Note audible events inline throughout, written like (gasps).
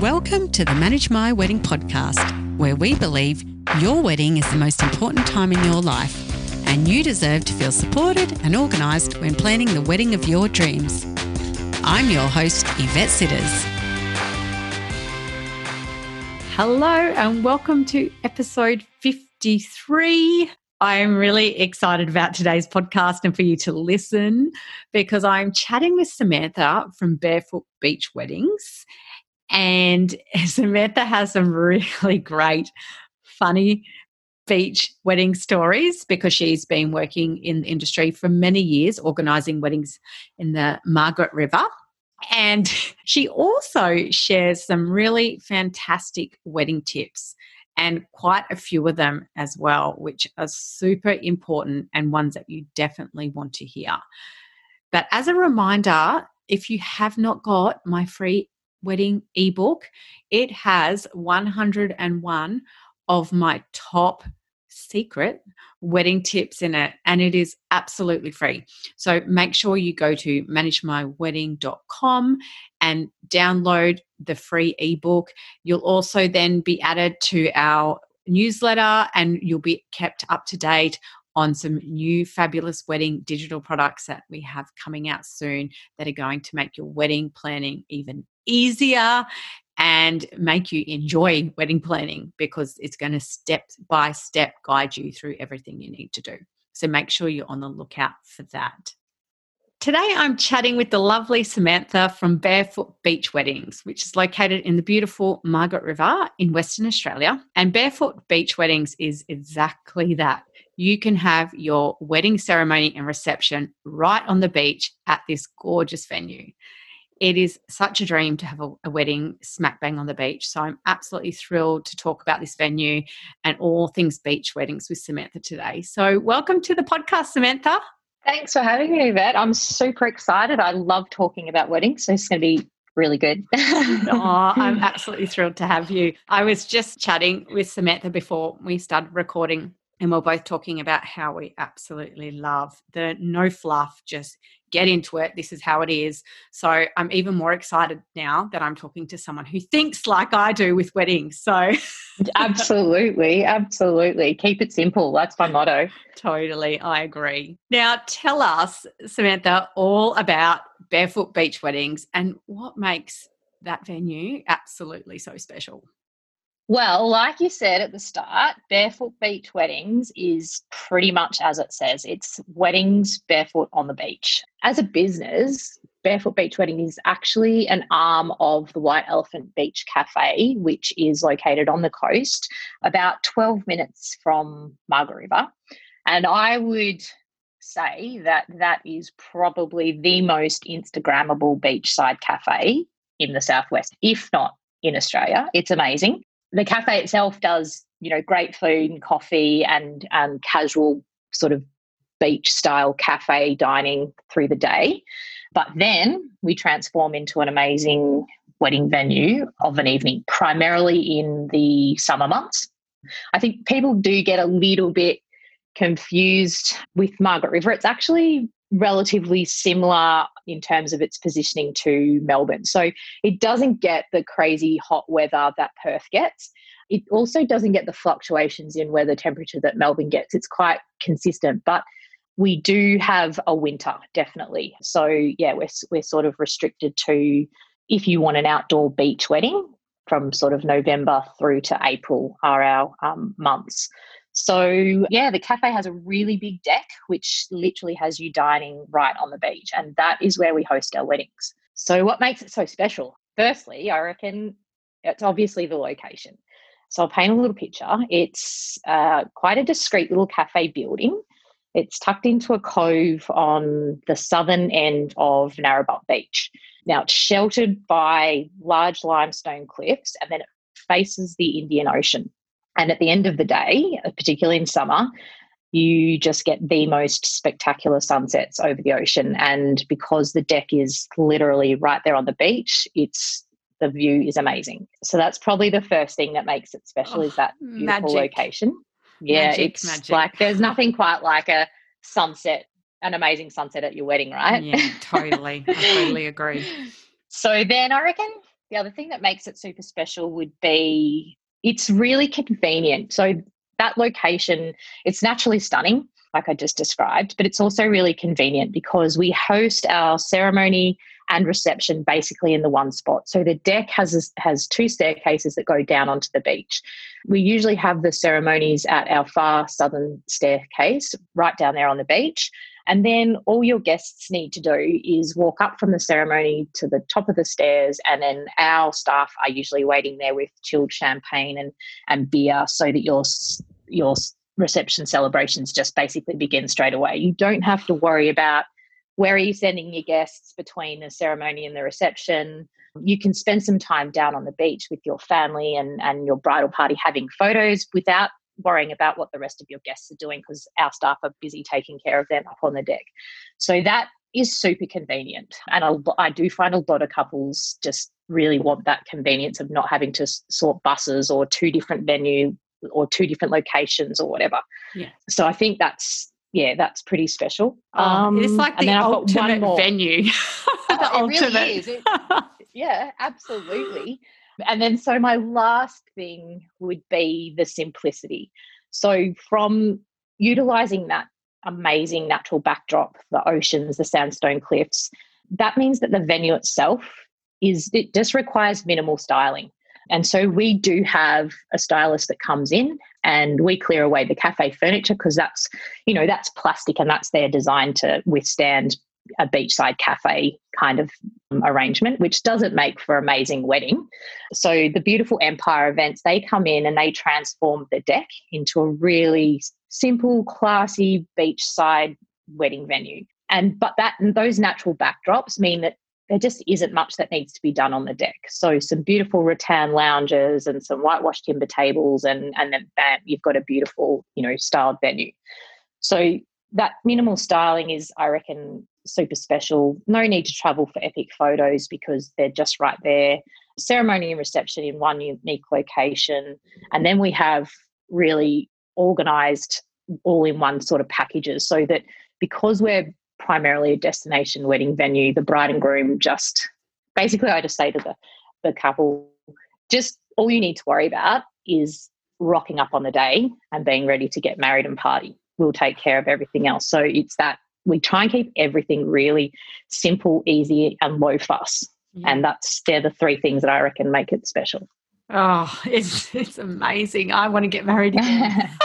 Welcome to the Manage My Wedding podcast, where we believe your wedding is the most important time in your life, and you deserve to feel supported and organised when planning the wedding of your dreams. I'm your host, Yvette Sitters. Hello, and welcome to episode 53. I'm really excited about today's podcast and for you to listen because I'm chatting with Samantha from Barefoot Beach Weddings. And (laughs) Samantha has some really great, funny beach wedding stories because she's been working in the industry for many years, organizing weddings in the Margaret River. And (laughs) she also shares some really fantastic wedding tips and quite a few of them as well, which are super important and ones that you definitely want to hear. But as a reminder, if you have not got my free wedding ebook. It has 101 of my top secret wedding tips in it and it is absolutely free. So make sure you go to managemywedding.com and download the free ebook. You'll also then be added to our newsletter and you'll be kept up to date on some new fabulous wedding digital products that we have coming out soon that are going to make your wedding planning even easier and make you enjoy wedding planning because it's going to step by step guide you through everything you need to do. So make sure you're on the lookout for that. Today, I'm chatting with the lovely Samantha from Barefoot Beach Weddings, which is located in the beautiful Margaret River in Western Australia. And Barefoot Beach Weddings is exactly that. You can have your wedding ceremony and reception right on the beach at this gorgeous venue it is such a dream to have a, a, wedding smack bang on the beach. So I'm absolutely thrilled to talk about this venue and all things beach weddings with Samantha today. So welcome to the podcast, Samantha. Thanks for having me, Yvette. I'm super excited. I love talking about weddings, so it's going to be really good. (laughs) oh, I'm absolutely thrilled to have you. I was just chatting with Samantha before we started recording and we're both talking about how we absolutely love the no fluff, just get into it. This is how it is. So I'm even more excited now that I'm talking to someone who thinks like I do with weddings. So absolutely, absolutely. Keep it simple. That's my motto. Totally. I agree. Now tell us, Samantha, all about Barefoot Beach Weddings and what makes that venue absolutely so special. Well, like you said at the start, Barefoot Beach Weddings is pretty much as it says it's weddings barefoot on the beach. As a business, Barefoot Beach Wedding is actually an arm of the White Elephant Beach Cafe, which is located on the coast, about 12 minutes from Margaret River. And I would say that that is probably the most Instagrammable beachside cafe in the Southwest, if not in Australia. It's amazing the cafe itself does you know great food and coffee and and casual sort of beach style cafe dining through the day. But then we transform into an amazing wedding venue of an evening primarily in the summer months. I think people do get a little bit confused with margaret river. It's actually relatively similar in terms of its positioning to Melbourne. So it doesn't get the crazy hot weather that Perth gets. It also doesn't get the fluctuations in weather temperature that Melbourne gets. It's quite consistent, but we do have a winter definitely. So yeah, we're we're sort of restricted to if you want an outdoor beach wedding from sort of November through to April are our um, months. So, yeah, the cafe has a really big deck, which literally has you dining right on the beach. And that is where we host our weddings. So, what makes it so special? Firstly, I reckon it's obviously the location. So, I'll paint a little picture. It's uh, quite a discreet little cafe building. It's tucked into a cove on the southern end of Gnarabup Beach. Now, it's sheltered by large limestone cliffs and then it faces the Indian Ocean. And at the end of the day, particularly in summer, you just get the most spectacular sunsets over the ocean. And because the deck is literally right there on the beach, it's the view is amazing. So that's probably the first thing that makes it special oh, is that beautiful magic. location. Yeah, magic, it's magic. like there's (laughs) nothing quite like a sunset, an amazing sunset at your wedding, right? Yeah, totally. I totally agree. (laughs) So then I reckon The other thing that makes it super special would be it's really convenient. So that location, it's naturally stunning, like I just described, but it's also really convenient because we host our ceremony and reception basically in the one spot. So the deck has has two staircases that go down onto the beach. We usually have the ceremonies at our far southern staircase right down there on the beach. And then all your guests need to do is walk up from the ceremony to the top of the stairs, and then our staff are usually waiting there with chilled champagne and, and beer so that your your reception celebrations just basically begin straight away. You don't have to worry about where are you sending your guests between the ceremony and the reception. You can spend some time down on the beach with your family and, and your bridal party having photos without worrying about what the rest of your guests are doing because our staff are busy taking care of them up on the deck. So that is super convenient. And I, I do find a lot of couples just really want that convenience of not having to sort buses or two different venue or two different locations or whatever. Yeah. So I think that's yeah, that's pretty special. Oh, um, it's like the ultimate venue. the it ultimate. really is. It, (laughs) yeah, absolutely. And then, so my last thing would be the simplicity. So, from utilizing that amazing natural backdrop, the oceans, the sandstone cliffs, that means that the venue itself is, it just requires minimal styling. And so we do have a stylist that comes in and we clear away the cafe furniture because that's, you know, that's plastic and that's there designed to withstand a beachside cafe kind of um, arrangement, which doesn't make for amazing wedding. So the beautiful Empire events, they come in and they transform the deck into a really simple, classy beachside wedding venue. And but that and those natural backdrops mean that there just isn't much that needs to be done on the deck. So some beautiful rattan lounges and some whitewashed timber tables, and and then bam, you've got a beautiful, you know, styled venue. So that minimal styling is, I reckon, super special. No need to travel for epic photos because they're just right there. Ceremony and reception in one unique location, and then we have really organized all in one sort of packages so that because we're primarily a destination wedding venue, the bride and groom just basically I just say to the, the couple, just all you need to worry about is rocking up on the day and being ready to get married and party. We'll take care of everything else. So it's that we try and keep everything really simple, easy, and low fuss. Yeah. And that's they're the three things that I reckon make it special. Oh, (laughs) it's it's amazing. I want to get married again. (laughs)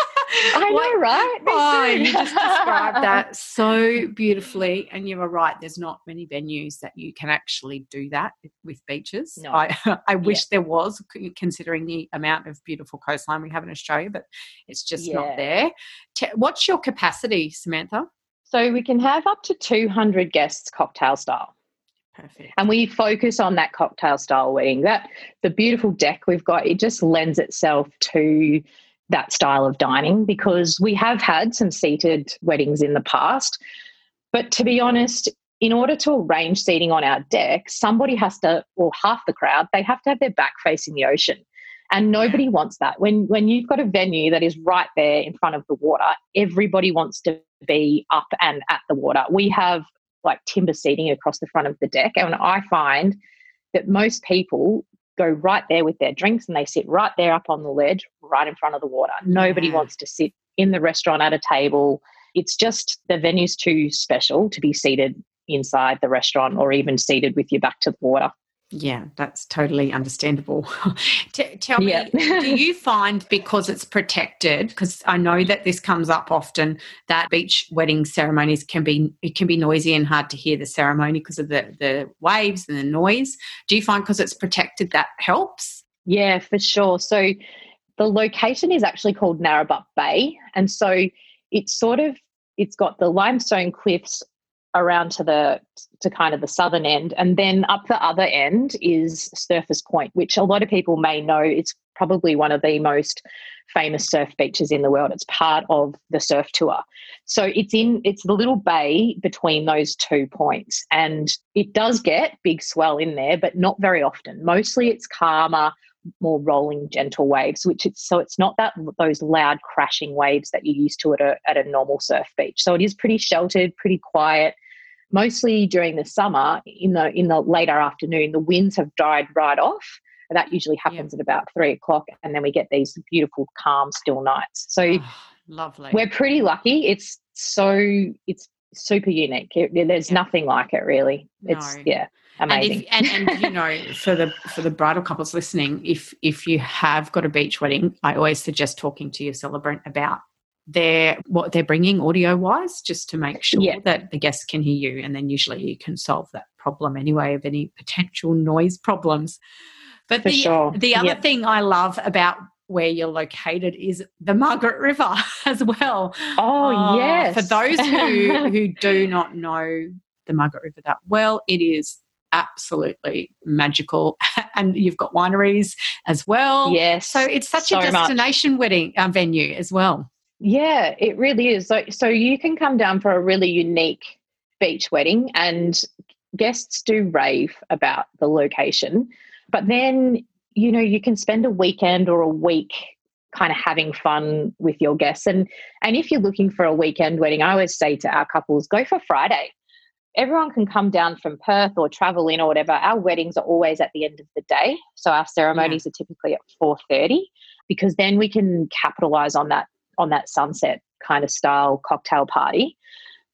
I (laughs) know, right? oh, you just described that so beautifully. And you were right. There's not many venues that you can actually do that with beaches. No. I, I wish yeah. there was, considering the amount of beautiful coastline we have in Australia, but it's just yeah. not there. What's your capacity, Samantha? So we can have up to 200 guests cocktail style. Perfect. And we focus on that cocktail style wedding. That the beautiful deck we've got, it just lends itself to that style of dining because we have had some seated weddings in the past. But to be honest, in order to arrange seating on our deck, somebody has to, or half the crowd, they have to have their back facing the ocean. And nobody wants that. When when you've got a venue that is right there in front of the water, everybody wants to be up and at the water. We have like timber seating across the front of the deck. And I find that most people go right there with their drinks and they sit right there up on the ledge, right in front of the water. Nobody wants to sit in the restaurant at a table. It's just the venue's too special to be seated inside the restaurant or even seated with your back to the water. Yeah, that's totally understandable. (laughs) T- tell me, yeah. do you (laughs) find because it's protected? Because I know that this comes up often that beach wedding ceremonies can be it can be noisy and hard to hear the ceremony because of the the waves and the noise. Do you find because it's protected that helps? Yeah, for sure. So the location is actually called Gnarabup Bay, and so it's sort of it's got the limestone cliffs around to the to kind of the southern end. And then up the other end is surfers point which a lot of people may know it's probably one of the most famous surf beaches in the world. It's part of the surf tour. So it's in it's the little bay between those two points. And it does get big swell in there but not very often. Mostly it's calmer more rolling gentle waves which it's so it's not that those loud crashing waves that you're used to at a, at a normal surf beach. So it is pretty sheltered pretty quiet mostly during the summer, in the in the later afternoon, the winds have died right off. And that usually happens at about three o'clock, and then we get these beautiful, calm, still nights. So Oh, lovely. we're pretty lucky. It's so it's super unique. It- there's Yeah. nothing like it, really. It's No. yeah, and amazing. if and, and you know (laughs) for the for the bridal couples listening if if you have got a beach wedding i always suggest talking to your celebrant about their what they're bringing audio wise just to make sure Yeah. that the guests can hear you and then usually you can solve that problem anyway of any potential noise problems but For the sure. the other Yep. thing i love about where you're located is the margaret river (laughs) as well oh, yes. for those who (laughs) who do not know the Margaret River that well, it is absolutely magical, (laughs) and you've got wineries as well. yes. So it's such so a much. destination wedding uh, venue as well. Yeah, it really is. So, so you can come down for a really unique beach wedding, and guests do rave about the location. But then, you know, you can spend a weekend or a week kind of having fun with your guests. And and if you're looking for a weekend wedding, I always say to our couples, go for Friday. Everyone can come down from Perth or travel in or whatever. Our weddings are always at the end of the day, so our ceremonies are typically at four thirty, because then we can capitalize on that on that sunset kind of style cocktail party.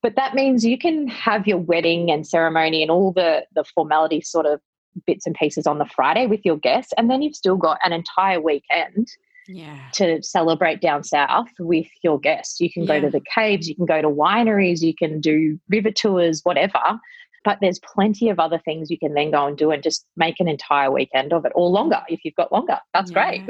But that means you can have your wedding and ceremony and all the the formality sort of bits and pieces on the Friday with your guests, and then you've still got an entire weekend Yeah. to celebrate down south with your guests. You can Yeah. go to the caves, you can go to wineries, you can do river tours, whatever. But there's plenty of other things you can then go and do and just make an entire weekend of it or longer if you've got longer. That's great.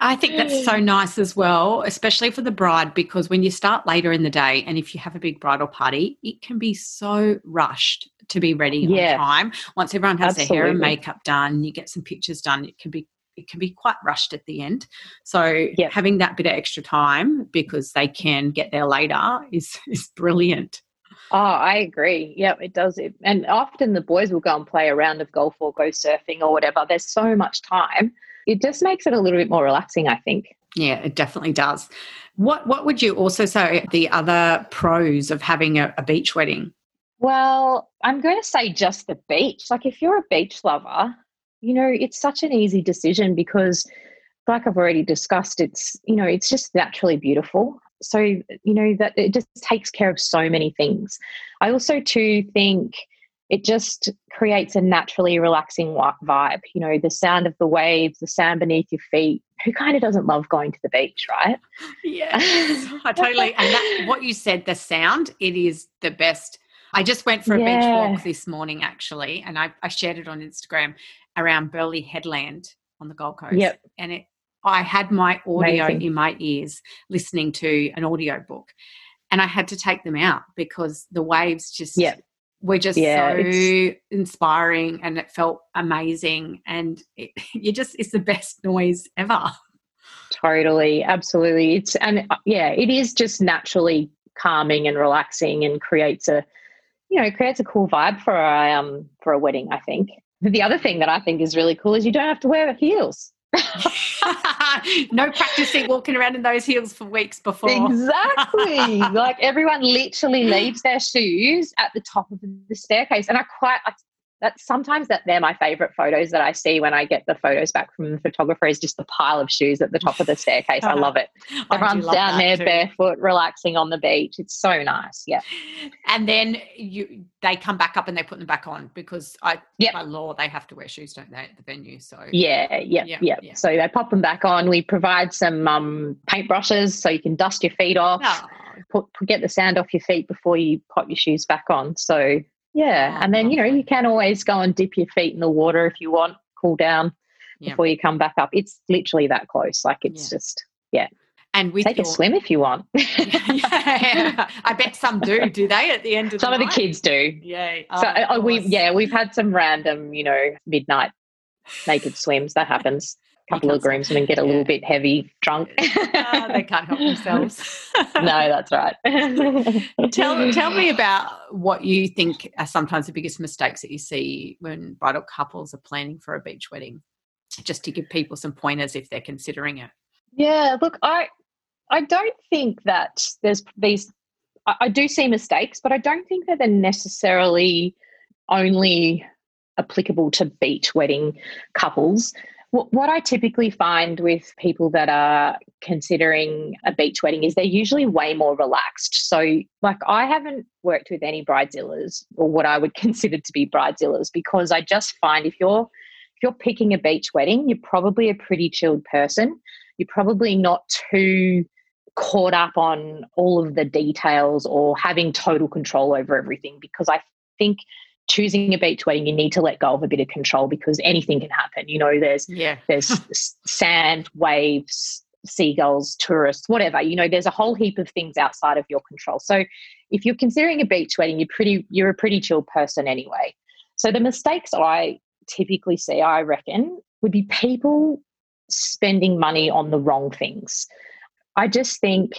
I think that's so nice as well, especially for the bride, because when you start later in the day and if you have a big bridal party, it can be so rushed to be ready Yeah. on time. Once everyone has their hair and makeup done, you get some pictures done, it can be it can be quite rushed at the end. So Yep. having that bit of extra time because they can get there later is is brilliant. Oh, I agree. Yeah, it does. It, and often the boys will go and play a round of golf or go surfing or whatever. There's so much time. It just makes it a little bit more relaxing, I think. Yeah, it definitely does. What what would you also say the other pros of having a, a beach wedding? Well, I'm going to say just the beach. Like, if you're a beach lover, you know, it's such an easy decision because, like I've already discussed, it's, you know, it's just naturally beautiful. So, you know, that it just takes care of so many things. I also, too, think it just creates a naturally relaxing vibe. You know, the sound of the waves, the sand beneath your feet. Who kind of doesn't love going to the beach, right? (laughs) yeah I totally. And that, what you said, the sound, it is the best. I just went for a beach walk this morning, actually, and I, I shared it on Instagram around Burleigh Headland on the Gold Coast. Yep. And it, I had my audio Amazing. in my ears listening to an audio book, and I had to take them out because the waves just Yep. were just Yeah, so it's- inspiring, and it felt amazing. And it, (laughs) you just, it's the best noise ever. Totally, absolutely. It's and uh, yeah, it is just naturally calming and relaxing and creates a you know, creates a cool vibe for a um for a wedding, I think. The other thing that I think is really cool is you don't have to wear heels. (laughs) no practicing walking around in those heels for weeks before. Exactly. (laughs) like everyone literally leaves their shoes at the top of the staircase. And I quite I, that sometimes that they're my favorite photos that I see when I get the photos back from the photographer is just the pile of shoes at the top of the (laughs) staircase. I love it. I do down there too. barefoot, relaxing on the beach. It's so nice. Yeah. And then you they come back up and they put them back on because I Yep. by law they have to wear shoes, don't they, at the venue. So Yeah, yeah, Yeah, yeah, yeah. So they pop them back on. We provide some um, paintbrushes so you can dust your feet off, Oh, put, put- get the sand off your feet before you pop your shoes back on. So yeah, Oh, and then you know you can always go and dip your feet in the water if you want, cool down Yeah. before you come back up. It's literally that close. Like it's Yeah. just yeah. and with take your, a swim if you want. (laughs) yeah, I bet some do. Do they at the end of the day? Some the of the kids do. Yay! So Oh, uh, we yeah we've had some random you know midnight naked swims that happens. Couple of groomsmen get a yeah. little bit heavy drunk. Oh, they can't help themselves. (laughs) (laughs) no, that's right. (laughs) tell tell me about what you think are sometimes the biggest mistakes that you see when bridal couples are planning for a beach wedding just to give people some pointers if they're considering it Yeah, look, I I don't think that there's these I, I do see mistakes, but I don't think that they're necessarily only applicable to beach wedding couples. What I typically find with people that are considering a beach wedding is they're usually way more relaxed. So, like, I haven't worked with any bridezillas or what I would (laughs) consider to be bridezillas because I just find if you're if you're picking a beach wedding, you're probably a pretty chilled person. You're probably not too caught up on all of the details or having total control over everything because I think choosing a beach wedding you need to let go of a bit of control because anything can happen. You know there's yeah. there's (laughs) sand waves seagulls tourists whatever. You know there's a whole heap of things outside of your control. So if you're considering a beach wedding you're pretty you're a pretty chill person anyway. So the mistakes i typically see i reckon would be people spending money on the wrong things. I just think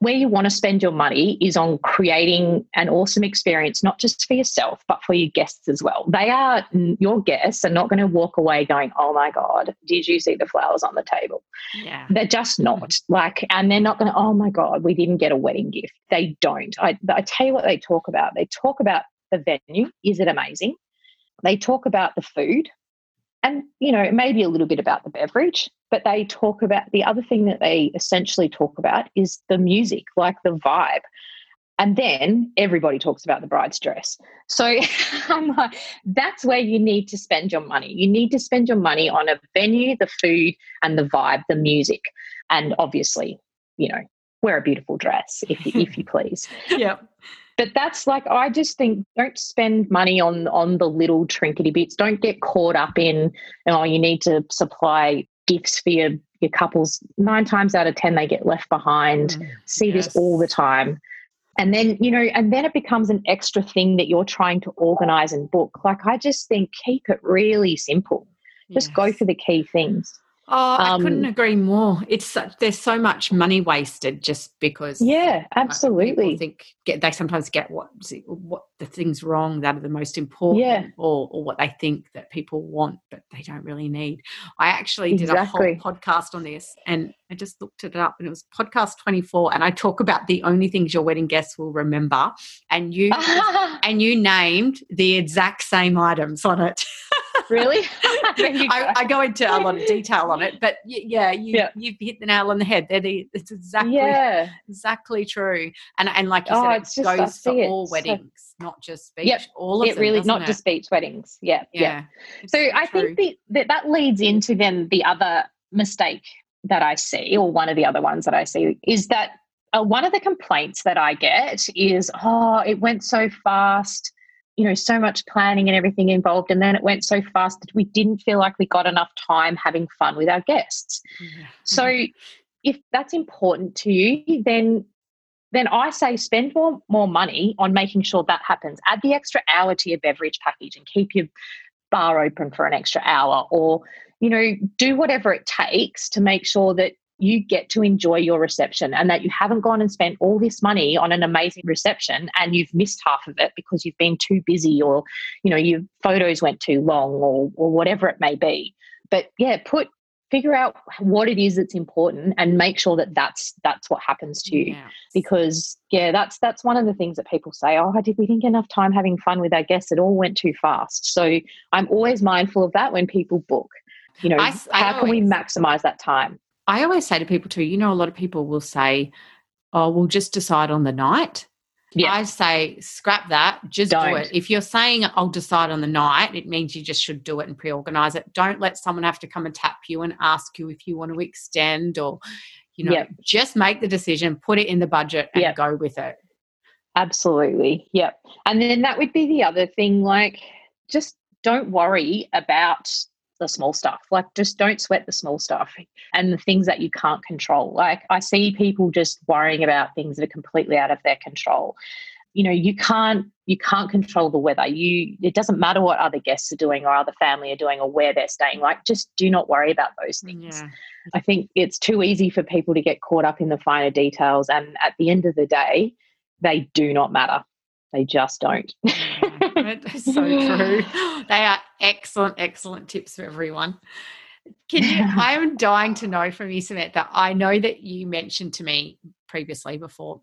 where you want to spend your money is on creating an awesome experience, not just for yourself, but for your guests as well. They are, your guests are not going to walk away going, oh my God, did you see the flowers on the table? Yeah. They're just not. Mm-hmm. Like, and they're not going to, oh my God, we didn't get a wedding gift. They don't. I, I tell you what they talk about. They talk about the venue. Is it amazing? They talk about the food and you know maybe a little bit about the beverage but they talk about the other thing that they essentially talk about is the music like the vibe. And then everybody talks about the bride's dress. So (laughs) that's where you need to spend your money. You need to spend your money on a venue the food and the vibe the music. And obviously you know wear a beautiful dress if, if you (laughs) please. Yeah but that's like i just think don't spend money on on the little trinkety bits. Don't get caught up in oh you need to supply gifts for your your couples. Nine times out of ten they get left behind. Mm, see yes. this all the time. And then you know and then it becomes an extra thing that you're trying to organize and book. Like i just think keep it really simple. Just yes. go for the key things Oh, I um, couldn't agree more. It's such, there's so much money wasted just because. Yeah, absolutely. I think get, they sometimes get what what the things wrong that are the most important, yeah. or or what they think that people want but they don't really need. I actually did exactly. a whole podcast on this, and I just looked it up, and it was podcast 24, and I talk about the only things your wedding guests will remember, and you (laughs) and you named the exact same items on it. Really? (laughs) (laughs) I, I, go into a lot of detail on it, but yeah, you, yeah. you've hit the nail on the head. They're the, it's exactly yeah. exactly true. And and like you oh, said, it goes for all weddings, so, not just beach. Yep. All of it them, really not it? just beach weddings. Yeah, yeah. yeah. So, I think the, that that leads into then the other mistake that I see, or one of the other ones that I see, is that uh, one of the complaints that I get is, oh, it went so fast you know so much planning and everything involved and then it went so fast that we didn't feel like we got enough time having fun with our guests mm-hmm. so if that's important to you then then I say spend more, more money on making sure that happens. Add the extra hour to your beverage package and keep your bar open for an extra hour or you know do whatever it takes to make sure that you get to enjoy your reception and that you haven't gone and spent all this money on an amazing reception and you've missed half of it because you've been too busy or you know your photos went too long or or whatever it may be. But yeah put figure out what it is that's important and make sure that that's that's what happens to you. Yes. because yeah that's that's one of the things that people say oh I did we didn't get enough time having fun with our guests. It all went too fast. So i'm always mindful of that when people book. You know I, I how always, can we maximize that time I always say to people too, you know, a lot of people will say, oh, we'll just decide on the night. Yeah. I say, scrap that, just Don't. do it. If you're saying I'll decide on the night, it means you just should do it and pre organize it. Don't let someone have to come and tap you and ask you if you want to extend or, you know, yep. just make the decision, put it in the budget and yep. go with it. Absolutely. Yep. And then that would be the other thing like, just don't worry about the small stuff. Like, just don't sweat the small stuff and the things that you can't control. Like, I see people just worrying about things that are completely out of their control. You know, you can't you can't control the weather. You it doesn't matter what other guests are doing or other family are doing or where they're staying. Like, just do not worry about those mm, things. Yeah. I think it's too easy for people to get caught up in the finer details, and at the end of the day, they do not matter. They just don't. It's so true. (laughs) They are excellent, excellent tips for everyone. Can you? (laughs) I am dying to know from you, Samantha. I know that you mentioned to me previously before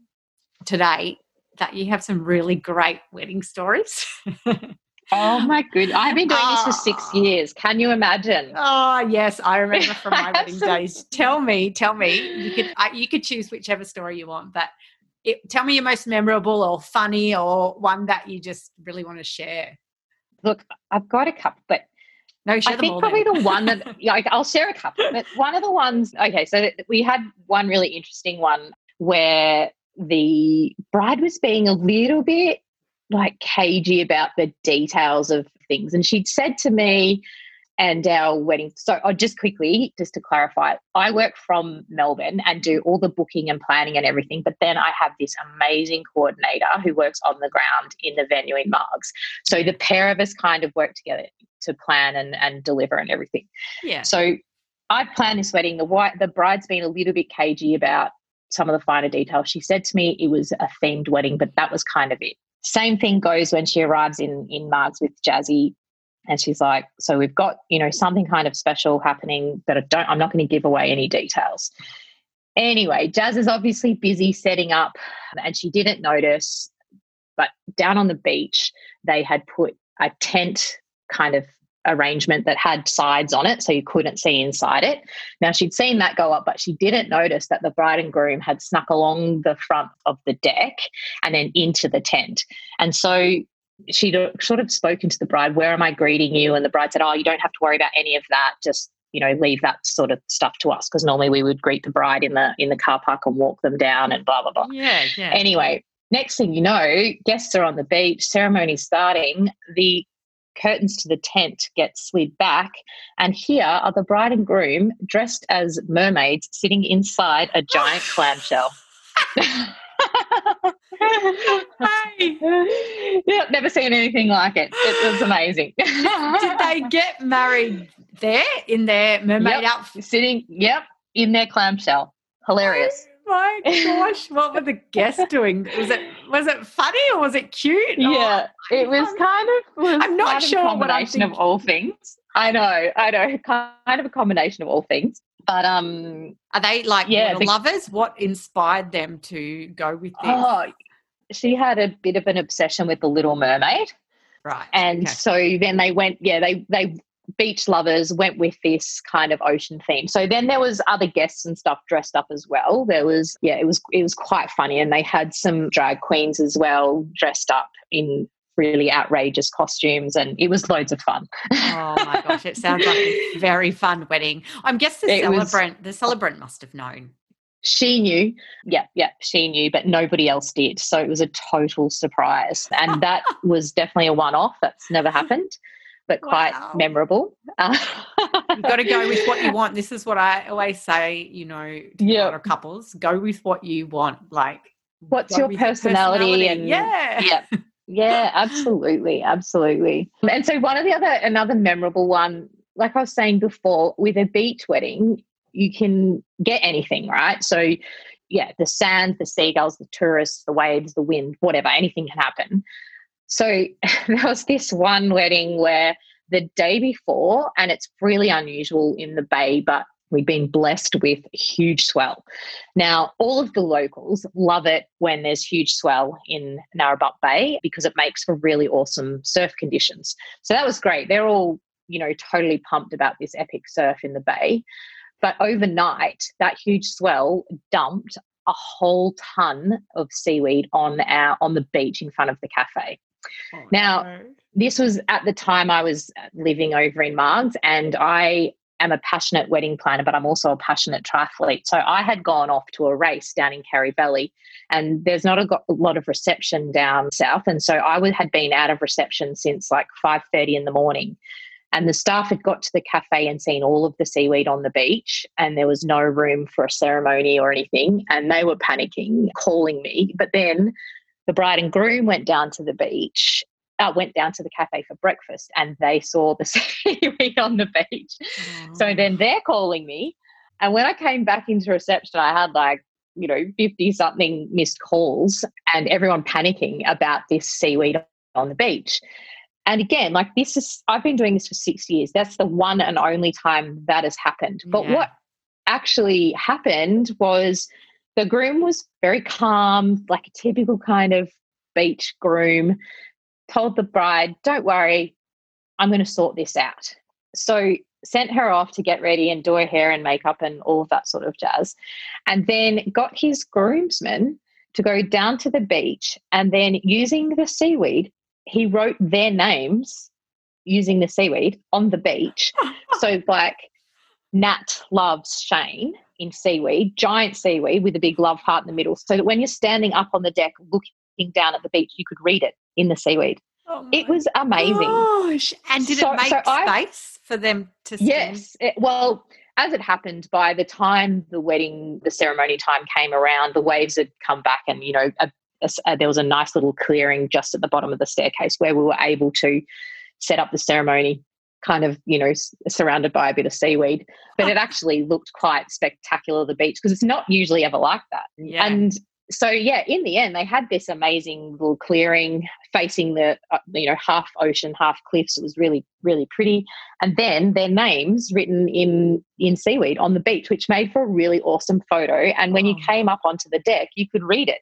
today that you have some really great wedding stories. Oh my good! I've been doing this for six ah. years. Can you imagine? Oh yes, I remember from my (laughs) wedding days. Tell me, tell me. You could you could choose whichever story you want, but it, tell me your most memorable or funny or one that you just really want to share. Look, I've got a couple, but no, I think probably then. the one that (laughs) yeah, I'll share a couple. But one of the ones, okay, so we had one really interesting one where the bride was being a little bit like cagey about the details of things. And she'd said to me, and our wedding. So, oh, just quickly, just to clarify, I work from Melbourne and do all the booking and planning and everything. But then I have this amazing coordinator who works on the ground in the venue in Margs. So the pair of us kind of work together to plan and, and deliver and everything. Yeah. So I've planned this wedding. The white, the bride's been a little bit cagey about some of the finer details. She said to me it was a themed wedding, but that was kind of it. Same thing goes when she arrives in in Margs with Jazzy, and she's like, "So we've got you know something kind of special happening, but I don't. I'm not going to give away any details." Anyway, Jazz is obviously busy setting up, and she didn't notice. But down on the beach, they had put a tent kind of arrangement that had sides on it so you couldn't see inside it. Now she'd seen that go up, but she didn't notice that the bride and groom had snuck along the front of the deck and then into the tent. And so she'd sort of spoken to the bride, Where am I greeting you? And the bride said, Oh, you don't have to worry about any of that. Just you know leave that sort of stuff to us because normally we would greet the bride in the in the car park and walk them down and blah blah blah yeah yeah anyway next thing you know guests are on the beach ceremony starting the curtains to the tent get slid back, and here are the bride and groom dressed as mermaids sitting inside a giant (laughs) clamshell. (laughs) hey. Yep, never seen anything like it. It was amazing. Did they get married there in their mermaid yep. outfit? Sitting, yep, in their clamshell. Hilarious oh my (laughs) gosh, what were the guests doing? Was it was it funny or was it cute? Yeah, oh, it was kind of. Was I'm not sure a combination of all things. I know, I know, kind of a combination of all things. But um, are they like yeah, the, lovers? What inspired them to go with this? Oh, she had a bit of an obsession with the Little Mermaid. Right. And okay. so then they went, yeah, they they beach lovers went with this kind of ocean theme. So then there was other guests and stuff dressed up as well. There was yeah, it was it was quite funny and they had some drag queens as well dressed up in really outrageous costumes and it was loads of fun. oh my (laughs) gosh, it sounds like a very fun wedding. I'm guess the it celebrant was, the celebrant must have known. She knew, yeah, yeah, she knew, but nobody else did. So it was a total surprise. And (laughs) that was definitely a one off. That's never happened but quite wow. memorable. You've got to go with what you want. This is what I always say, you know, to yep. a lot of couples go with what you want. Like, what's your personality, personality? And yeah. Yeah. Yeah, absolutely. Absolutely. And so, one of the other, another memorable one, like I was saying before, with a beach wedding, you can get anything, right? So, yeah, the sand, the seagulls, the tourists, the waves, the wind, whatever, anything can happen. So (laughs) there was this one wedding where the day before, and it's really unusual in the Bay, but we've been blessed with huge swell. Now, all of the locals love it when there's huge swell in Gnarabup Bay because it makes for really awesome surf conditions. So that was great. They're all, you know, totally pumped about this epic surf in the Bay. But overnight, that huge swell dumped a whole ton of seaweed on our on the beach in front of the cafe. Oh, now, no. this was at the time I was living over in Margs, and I am a passionate wedding planner, but I'm also a passionate triathlete. So I had gone off to a race down in Karri Valley, and there's not a, lot of reception down south, and so I would, had been out of reception since like 5:30 in the morning. And the staff had got to the cafe and seen all of the seaweed on the beach, and there was no room for a ceremony or anything. And they were panicking, calling me. But then the bride and groom went down to the beach uh, went down to the cafe for breakfast and they saw the (laughs) seaweed on the beach. Oh. So then they're calling me. And when I came back into reception, I had like, you know, 50 something missed calls and everyone panicking about this seaweed on the beach. And again, like this is, I've been doing this for six years. That's the one and only time that has happened. But yeah. what actually happened was the groom was very calm, like a typical kind of Beach groom told the bride, Don't worry, I'm going to sort this out. So sent her off to get ready and do her hair and makeup and all of that sort of jazz. And then got his groomsmen to go down to the beach and then using the seaweed, he wrote their names using the seaweed on the beach. (laughs) so like Nat loves Shane in seaweed, giant seaweed with a big love heart in the middle. So that when you're standing up on the deck looking down at the beach, you could read it in the seaweed. Oh it was amazing. Gosh. And did so, it make so space I, for them to stand? Yes. It, well, as it happened, by the time the wedding, the ceremony time came around, the waves had come back, and you know, a, a, there was a nice little clearing just at the bottom of the staircase where we were able to set up the ceremony kind of you know surrounded by a bit of seaweed but it oh. actually looked quite spectacular the beach because it's not usually ever like that yeah. and so yeah in the end they had this amazing little clearing facing the uh, you know half ocean half cliffs. It was really really pretty. And then their names written in in seaweed on the beach which made for a really awesome photo. And when oh. you came up onto the deck you could read it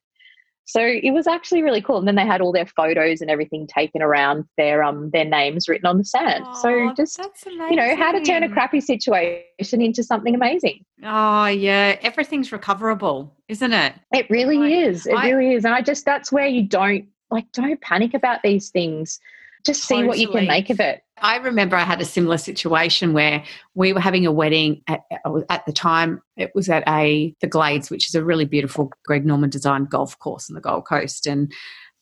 so it was actually really cool. And then they had all their photos and everything taken around their um their names written on the sand. Oh, so just you know how to turn a crappy situation into something amazing. Oh yeah, everything's recoverable, isn't it? It really like, is. It I, really is. And I just that's where you don't like don't panic about these things just totally. see what you can make of it. I remember I had a similar situation where we were having a wedding at, at, the time. It was at a the Glades, which is a really beautiful Greg Norman designed golf course on the Gold Coast, and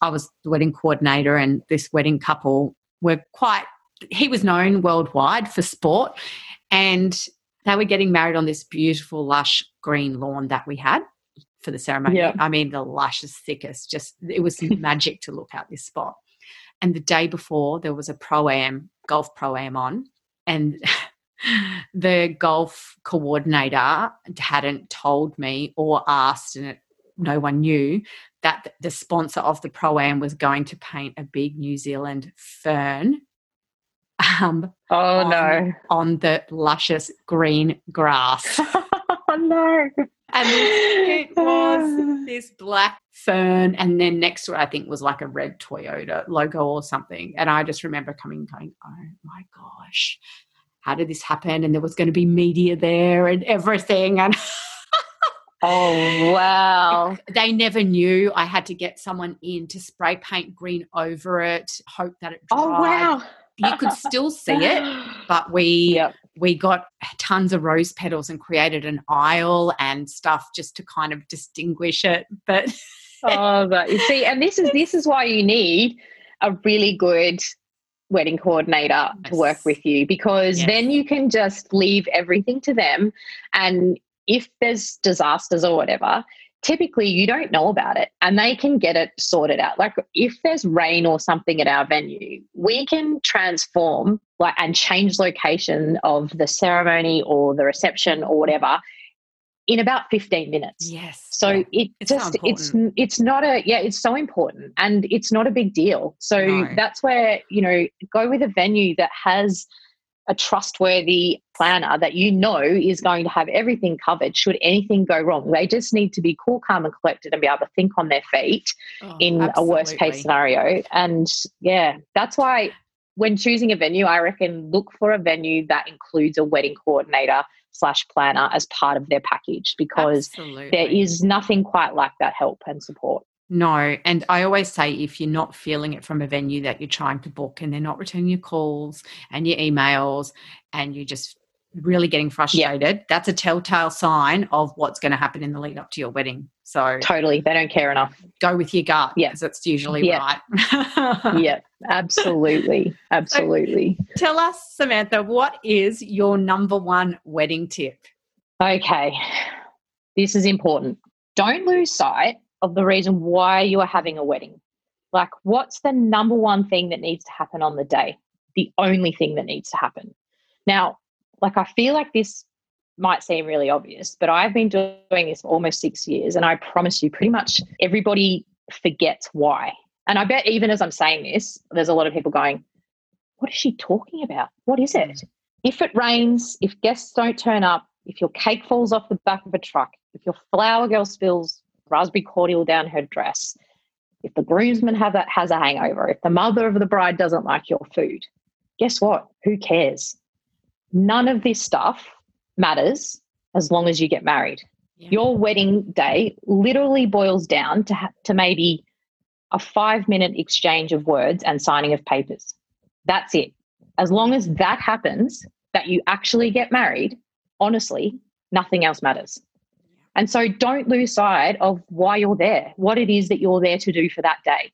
I was the wedding coordinator. And this wedding couple were quite. He was known worldwide for sport, and they were getting married on this beautiful, lush green lawn that we had for the ceremony. Yeah. I mean, the lushest, thickest. Just it was magic to look at this spot. And the day before, there was a pro am, golf pro am on, and (laughs) the golf coordinator hadn't told me or asked, and it, no one knew that the sponsor of the pro am was going to paint a big New Zealand fern. Um, oh on, no! On the luscious green grass. (laughs) oh no! And it was this black fern, and then next to it, I think was like a red Toyota logo or something. And I just remember coming, going, "Oh my gosh, how did this happen?" And there was going to be media there and everything, and. (laughs) Oh, wow. They never knew I had to get someone in to spray paint green over it, hope that it oh, dried. Oh, wow. You could still (gasps) see it, but we yep we got tons of rose petals and created an aisle and stuff just to kind of distinguish it. But (laughs) oh, but you see, and this is this is why you need a really good wedding coordinator yes. to work with you because yes. then you can just leave everything to them and if there's disasters or whatever typically you don't know about it and they can get it sorted out. Like if there's rain or something at our venue, we can transform like and change location of the ceremony or the reception or whatever in about 15 minutes. Yes. So yeah. it it's just it's it's not a yeah, it's so important and it's not a big deal. So no. that's where, you know, go with a venue that has a trustworthy planner that you know is going to have everything covered should anything go wrong. They just need to be cool, calm, and collected and be able to think on their feet oh, in absolutely. a worst case scenario. And yeah, that's why when choosing a venue, I reckon look for a venue that includes a wedding coordinator slash planner as part of their package because absolutely. there is nothing quite like that help and support. No. And I always say if you're not feeling it from a venue that you're trying to book and they're not returning your calls and your emails and you're just really getting frustrated, yeah. that's a telltale sign of what's going to happen in the lead up to your wedding. So totally, they don't care enough. Go with your gut. Yeah, that's usually yeah. right. (laughs) yeah, absolutely, absolutely. Tell us, Samantha, what is your number one wedding tip? Okay, this is important. Don't lose sight of the reason why you are having a wedding. Like, what's the number one thing that needs to happen on the day? The only thing that needs to happen. Now, like, I feel like this might seem really obvious, but I've been doing this for almost six years, and I promise you, pretty much everybody forgets why. And I bet even as I'm saying this, there's a lot of people going, What is she talking about? What is it? Mm. If it rains, if guests don't turn up, if your cake falls off the back of a truck, if your flower girl spills raspberry cordial down her dress. if the groomsman have a, has a hangover, if the mother of the bride doesn't like your food, guess what? Who cares? None of this stuff matters as long as you get married. Yeah. Your wedding day literally boils down to, ha- to maybe a five minute exchange of words and signing of papers. That's it. As long as that happens, that you actually get married, honestly, nothing else matters. And so don't lose sight of why you're there, what it is that you're there to do for that day.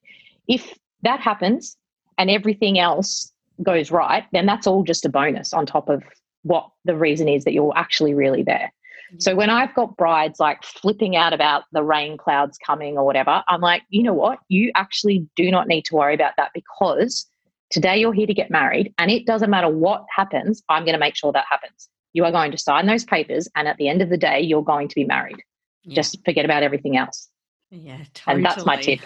If that happens and everything else goes right, then that's all just a bonus on top of what the reason is that you're actually really there. So when I've got brides like flipping out about the rain clouds coming or whatever, I'm like, you know what? You actually do not need to worry about that because today you're here to get married and it doesn't matter what happens, I'm going to make sure that happens. You are going to sign those papers and at the end of the day, you're going to be married. Yeah. Just forget about everything else. Yeah, totally. And that's my tip.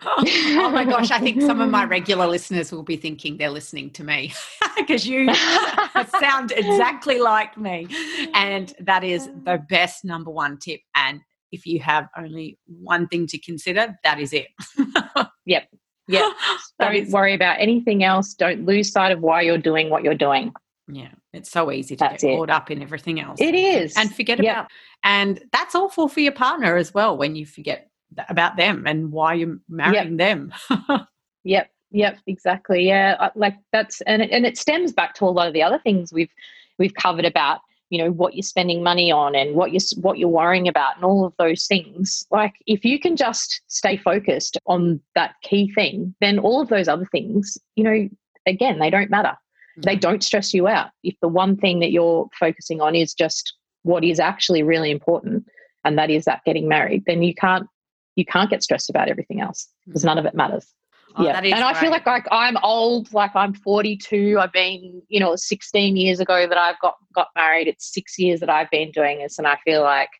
(laughs) oh my gosh, I think some of my (laughs) regular listeners will be thinking they're listening to me (laughs) because you sound exactly like me. And that is the best number one tip. And if you have only one thing to consider, that is it. yep. Yep. (laughs) Don't is, worry about anything else. Don't lose sight of why you're doing what you're doing. Yeah, it's so easy to that's get caught up in everything else. It is. And forget yep. about and that's awful for your partner as well when you forget about them and why you're marrying yep. them. (laughs) yep. Yep, exactly. Yeah, uh, like that's and it, and it stems back to a lot of the other things we've we've covered about you know what you're spending money on and what you're what you're worrying about and all of those things like if you can just stay focused on that key thing then all of those other things you know again they don't matter they mm. don't stress you out if the one thing that you're focusing on is just what is actually really important and that is that getting married then you can't you can't get stressed about everything else because none of it matters. Oh, yeah. And I feel like like I'm old, like I'm 42. I've been, you know, 16 years ago that I've got got married. It's six years that I've been doing this. And I feel like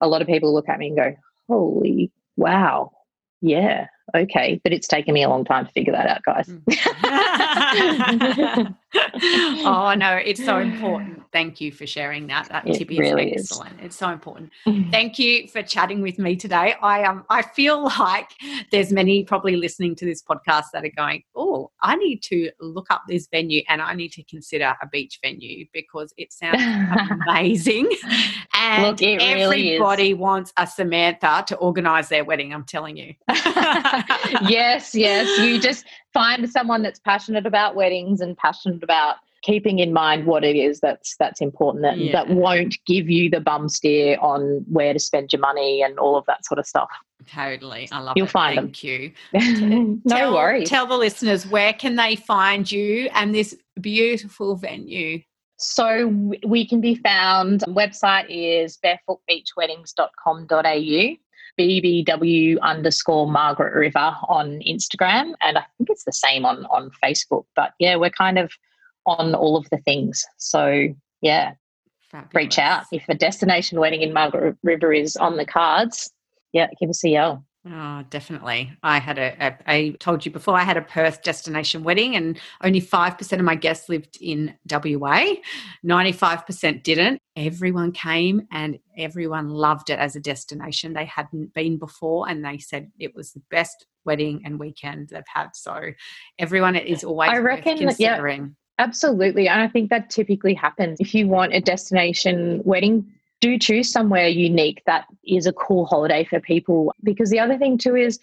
a lot of people look at me and go, Holy wow. Yeah, okay. But it's taken me a long time to figure that out, guys. (laughs) (laughs) (laughs) Oh no, it's so (laughs) important. Thank you for sharing that. That it tip is really excellent. Is. It's so important. (laughs) Thank you for chatting with me today. I um I feel (laughs) like there's many probably listening to this podcast that are going, oh, I need to look up this venue and I need to consider a beach venue because it sounds amazing. And Look, really everybody is. wants a Samantha to organize their wedding. I'm telling you. yes, yes. You just find someone that's passionate about weddings and passionate about keeping in mind what it is that's that's important that, yeah. that won't give you the bum steer on where to spend your money and all of that sort of stuff. Totally. I love You'll it. find Thank them. you. (laughs) no tell, worries. Tell the listeners where can they find you and this beautiful venue? So we can be found. Website is barefootbeachweddings.com.au. BBW underscore Margaret River on Instagram. And I think it's the same on, on Facebook. But yeah, we're kind of on all of the things. So yeah, Fabulous. reach out. If a destination wedding in Margaret River is on the cards, yeah, give us a yell. Oh, definitely. I had a, a, I told you before, I had a Perth destination wedding, and only 5% of my guests lived in WA. 95% didn't. Everyone came and everyone loved it as a destination. They hadn't been before, and they said it was the best wedding and weekend they've had. So, everyone is always I reckon, considering. Yeah, absolutely. And I think that typically happens. If you want a destination wedding, do choose somewhere unique that is a cool holiday for people. Because the other thing too is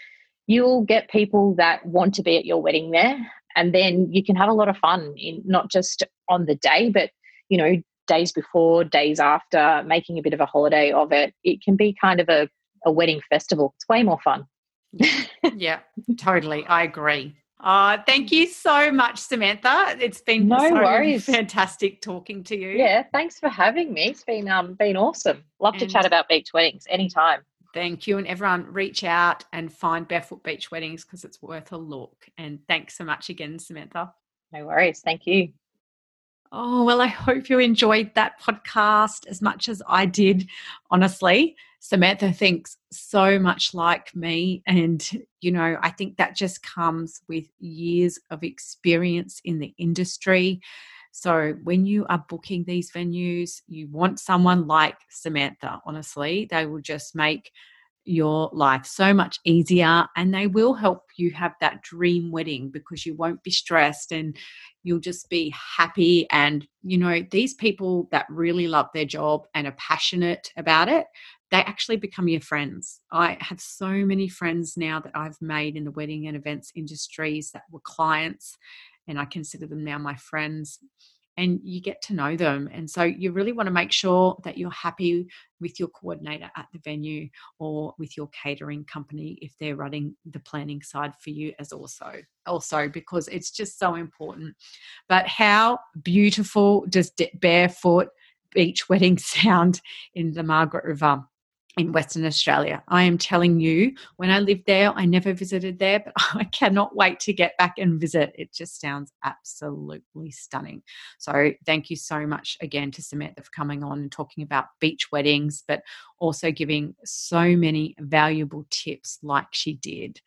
you'll get people that want to be at your wedding there, and then you can have a lot of fun in not just on the day, but you know days before, days after, making a bit of a holiday of it. It can be kind of a, a wedding festival. It's way more fun. yeah, totally. I agree. Oh, thank you so much, Samantha. It's been no so worries. fantastic talking to you. Yeah, thanks for having me. It's been um been awesome. Love and to chat about beach weddings anytime. Thank you. And everyone reach out and find Barefoot Beach Weddings because it's worth a look. And thanks so much again, Samantha. No worries. Thank you. Oh, well, I hope you enjoyed that podcast as much as I did, honestly. Samantha thinks so much like me. And, you know, I think that just comes with years of experience in the industry. So when you are booking these venues, you want someone like Samantha, honestly. They will just make your life so much easier and they will help you have that dream wedding because you won't be stressed and you'll just be happy and you know these people that really love their job and are passionate about it they actually become your friends. I have so many friends now that I've made in the wedding and events industries that were clients, and I consider them now my friends. And you get to know them. And so you really want to make sure that you're happy with your coordinator at the venue or with your catering company if they're running the planning side for you as also also because it's just so important but how beautiful does barefoot beach wedding (laughs) sound in the margaret river in Western Australia. I am telling you, when I lived there, I never visited there, but (laughs) I cannot wait to get back and visit. It just sounds absolutely stunning. So, thank you so much again to Samantha for coming on and talking about beach weddings, but also giving so many valuable tips like she did.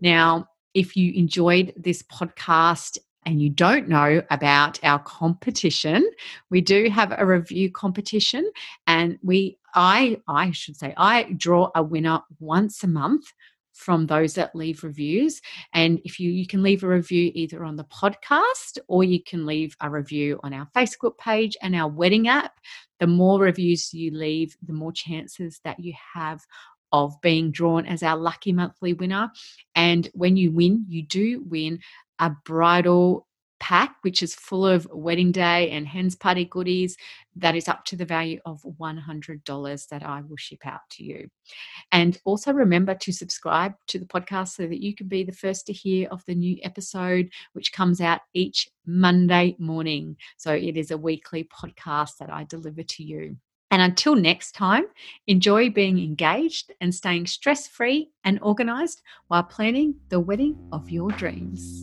Now, if you enjoyed this podcast and you don't know about our competition, we do have a review competition and we I I should say I draw a winner once a month from those that leave reviews. And if you you can leave a review either on the podcast or you can leave a review on our Facebook page and our wedding app. The more reviews you leave the more chances that you have of being drawn as our lucky monthly winner. And when you win you do win a bridal pack, which is full of wedding day and hens party goodies, that is up to the value of $100 that I will ship out to you. And also remember to subscribe to the podcast so that you can be the first to hear of the new episode, which comes out each Monday morning. So it is a weekly podcast that I deliver to you. And until next time, enjoy being engaged and staying stress free and organized while planning the wedding of your dreams.